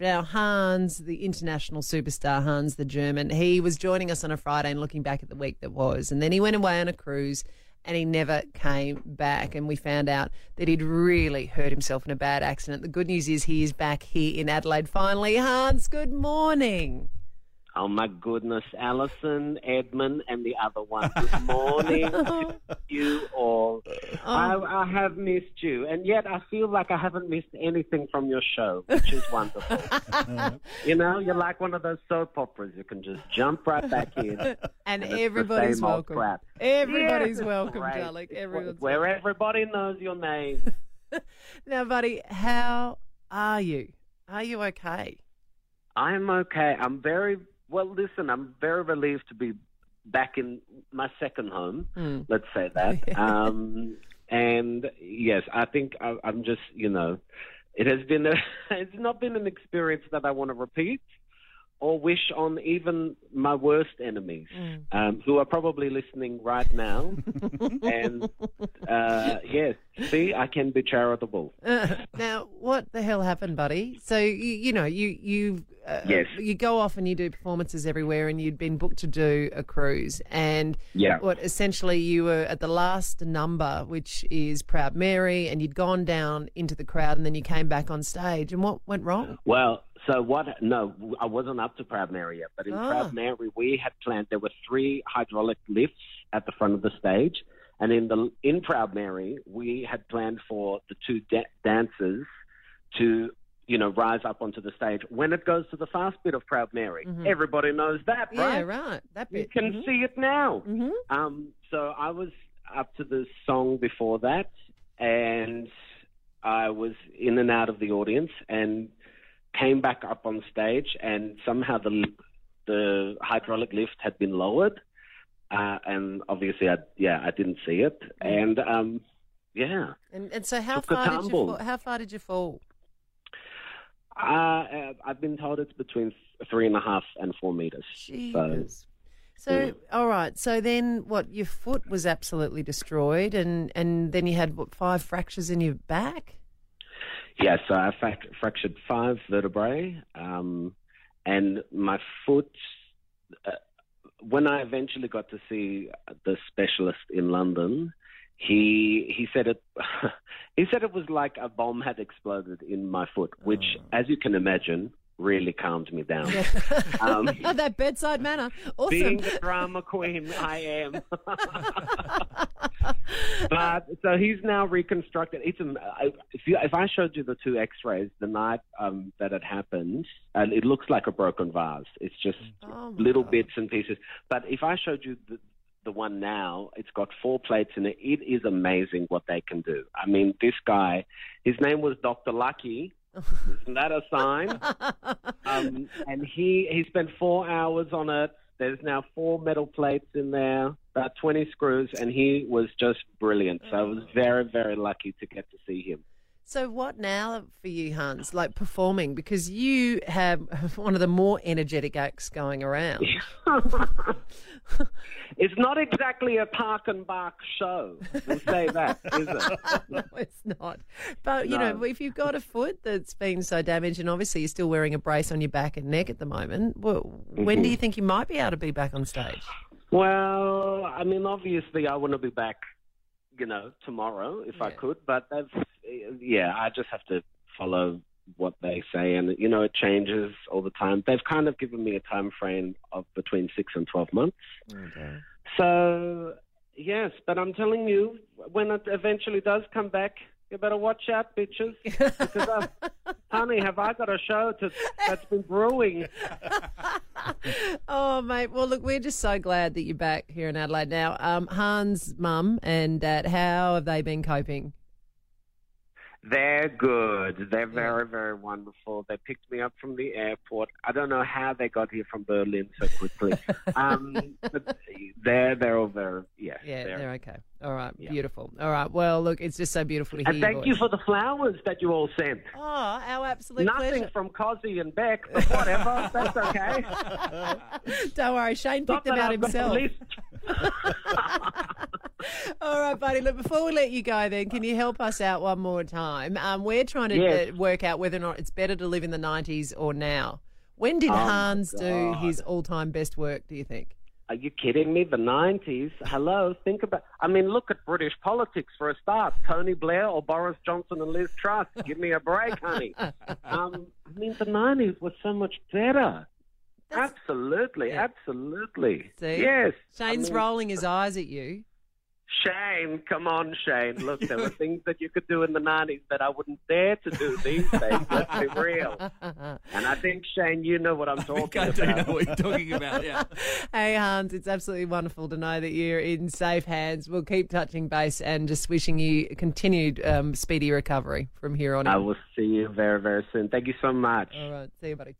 Now, Hans, the international superstar, Hans the German, he was joining us on a Friday and looking back at the week that was. And then he went away on a cruise and he never came back. And we found out that he'd really hurt himself in a bad accident. The good news is he is back here in Adelaide finally. Hans, good morning. Oh my goodness, Alison, Edmund, and the other one. Good morning to you all. I, I have missed you, and yet I feel like I haven't missed anything from your show, which is wonderful. you know, you're like one of those soap operas. You can just jump right back in. And and everybody's welcome. Everybody's Yes, welcome, darling. Everyone's Where everybody knows your name. Now, buddy, how are you? Are you okay? I'm okay. I'm very well. Listen, I'm very relieved to be back in my second home. Mm. Let's say that. um, and yes, I think I, I'm just you know, it has been a, it's not been an experience that I want to repeat or wish on even my worst enemies, Mm. um, who are probably listening right now. and uh, yes, see, I can be charitable. now, what the hell happened, buddy? So you, you know, you you uh, Yes. you go off and you do performances everywhere, and you'd been booked to do a cruise, and Yeah. what essentially you were at the last number, which is Proud Mary, and you'd gone down into the crowd, and then you came back on stage, and what went wrong? Well, so what? No, I wasn't up to Proud Mary yet. But in Ah. Proud Mary, we had planned. There were three hydraulic lifts at the front of the stage, and in the in Proud Mary, we had planned for the two da- dancers to, you know, rise up onto the stage. When it goes to the fast bit of Proud Mary, everybody knows that, Mm-hmm. Yeah, right? right. That You bit. can Mhm. see it now. Mhm. Um, so I was up to the song before that, and I was in and out of the audience, and came back up on stage, and somehow the the hydraulic lift had been lowered, uh, and obviously, I yeah, I didn't see it, and um, yeah, And, and so, how Took far did you fall? How far did you fall? uh, uh, I've been told it's between three and a half and four meters. Jesus. So, all right. So then, what? Your foot was absolutely destroyed, and and then you had what? Five fractures in your back. Yeah, so I frac- fractured five vertebrae, um, and my foot. Uh, when I eventually got to see the specialist in London, he he said it. he said it was like a bomb had exploded in my foot, which, as you can imagine, really calmed me down. Um, that bedside manner. Awesome. being the drama queen I am. But so he's now reconstructed. It's um, if you if I showed you the two X-rays the night um, that it happened, and it looks like a broken vase. It's just Oh, little God. bits and pieces. But if I showed you the the one now, it's got four plates in it. It is amazing what they can do. I mean, this guy, his name was Doctor Lucky. Isn't that a sign? um, and he he spent four hours on it. There's now four metal plates in there, about 20 screws, and he was just brilliant. So I was very, very lucky to get to see him. So, what now for you, Hans? Like performing, because you have one of the more energetic acts going around. it's not exactly a park and bark show. We'll say that, is it? no, it's not. But you No. know, if you've got a foot that's been so damaged, and obviously you're still wearing a brace on your back and neck at the moment, well, when Mm-hmm. do you think you might be able to be back on stage? Well, I mean, obviously, I want to be back, you know, tomorrow if I could. But that's, yeah, I just have to follow what they say, and you know, it changes all the time. They've kind of given me a time frame of between six and twelve months. Okay. So yes, but I'm telling you, when it eventually does come back, you better watch out, bitches, because uh, honey, have I got a show to, that's been brewing? oh, mate. Well, look, we're just so glad that you're back here in Adelaide now. Um, Hans' mum and dad, how have they been coping? They're good. They're very, very wonderful. They picked me up from the airport. I don't know how they got here from Berlin so quickly. um, but they're they're all very yeah. Yeah, they're- they're okay. All right, Yeah. beautiful. All right, well, look, it's just so beautiful to hear And thank you for the flowers that you all sent. Oh, our absolute Nothing pleasure. from Cozzy and Beck, but whatever. That's okay. Don't worry, Shane Not picked them out himself. right, buddy. Look, before we let you go, then, can you help us out one more time? Um, we're trying to Yes. uh, work out whether or not it's better to live in the 90s or now. When did Oh, Hans do his all time best work, do you think? Are you kidding me? The 90s? Hello, think about. I mean, look at British politics for a start. Tony Blair or Boris Johnson and Liz Truss. Give me a break, honey. Um, I mean, the 90s was so much better. absolutely, yeah. absolutely. See? Yes. I Shane's mean, rolling his eyes at you. Shane, come on, Shane. Look, there were things that you could do in the 90s that I wouldn't dare to do these days. Let's be real. And I think, Shane, you know what I'm talking I do know about. what you're talking about. Yeah. Hey, Hans, it's absolutely wonderful to know that you're in safe hands. We'll keep touching base and just wishing you continued um, speedy recovery from here on in. I will see you very, very soon. Thank you so much. All right. See you, buddy.